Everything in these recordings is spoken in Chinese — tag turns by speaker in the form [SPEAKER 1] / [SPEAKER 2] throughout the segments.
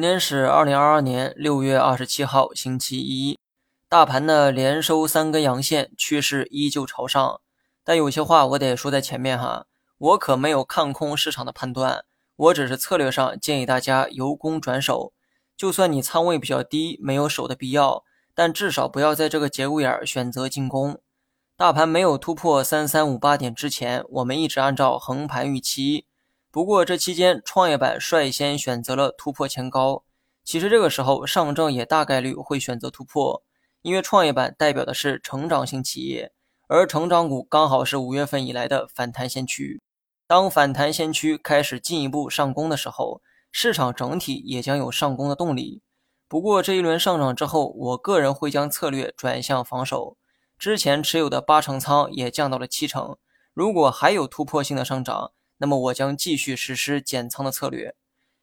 [SPEAKER 1] 今天是二零二二年六月二十七号，星期一。大盘呢连收三根阳线，趋势依旧朝上。但有些话我得说在前面哈，我可没有看空市场的判断，我只是策略上建议大家由攻转守。就算你仓位比较低，没有守的必要，但至少不要在这个节骨眼选择进攻。大盘没有突破三三五八点之前，我们一直按照横盘预期。不过这期间，创业板率先选择了突破前高。其实这个时候，上证也大概率会选择突破，因为创业板代表的是成长型企业，而成长股刚好是五月份以来的反弹先驱。当反弹先驱开始进一步上攻的时候，市场整体也将有上攻的动力。不过这一轮上涨之后，我个人会将策略转向防守，之前持有的八成仓也降到了七成。如果还有突破性的上涨，那么我将继续实施减仓的策略，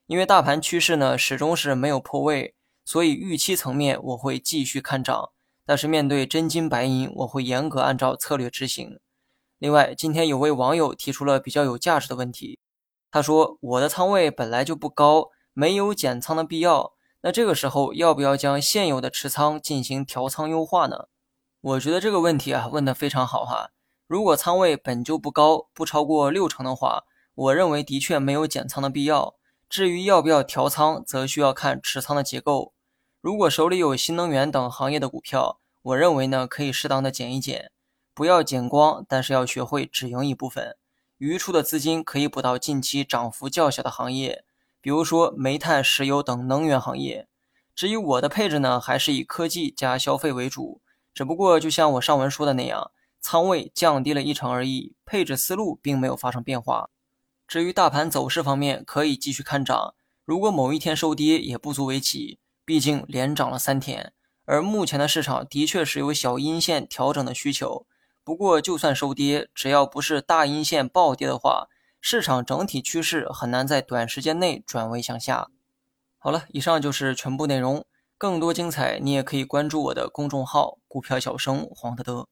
[SPEAKER 1] 因为大盘趋势呢始终是没有破位，所以预期层面我会继续看涨，但是面对真金白银，我会严格按照策略执行。另外，今天有位网友提出了比较有价值的问题，他说我的仓位本来就不高，没有减仓的必要，那这个时候要不要将现有的持仓进行调仓优化呢？我觉得这个问题啊问得非常好哈。如果仓位本就不高，不超过六成的话，我认为的确没有减仓的必要。至于要不要调仓，则需要看持仓的结构。如果手里有新能源等行业的股票，我认为呢可以适当的减一减，不要减光，但是要学会止盈一部分。余出的资金可以补到近期涨幅较小的行业，比如说煤炭、石油等能源行业。至于我的配置呢，还是以科技加消费为主，只不过就像我上文说的那样。仓位降低了一成而已，配置思路并没有发生变化。至于大盘走势方面，可以继续看涨。如果某一天收跌，也不足为奇，毕竟连涨了三天。而目前的市场的确是有小阴线调整的需求。不过，就算收跌，只要不是大阴线暴跌的话，市场整体趋势很难在短时间内转为向下。好了，以上就是全部内容。更多精彩，你也可以关注我的公众号“股票小生黄德德”。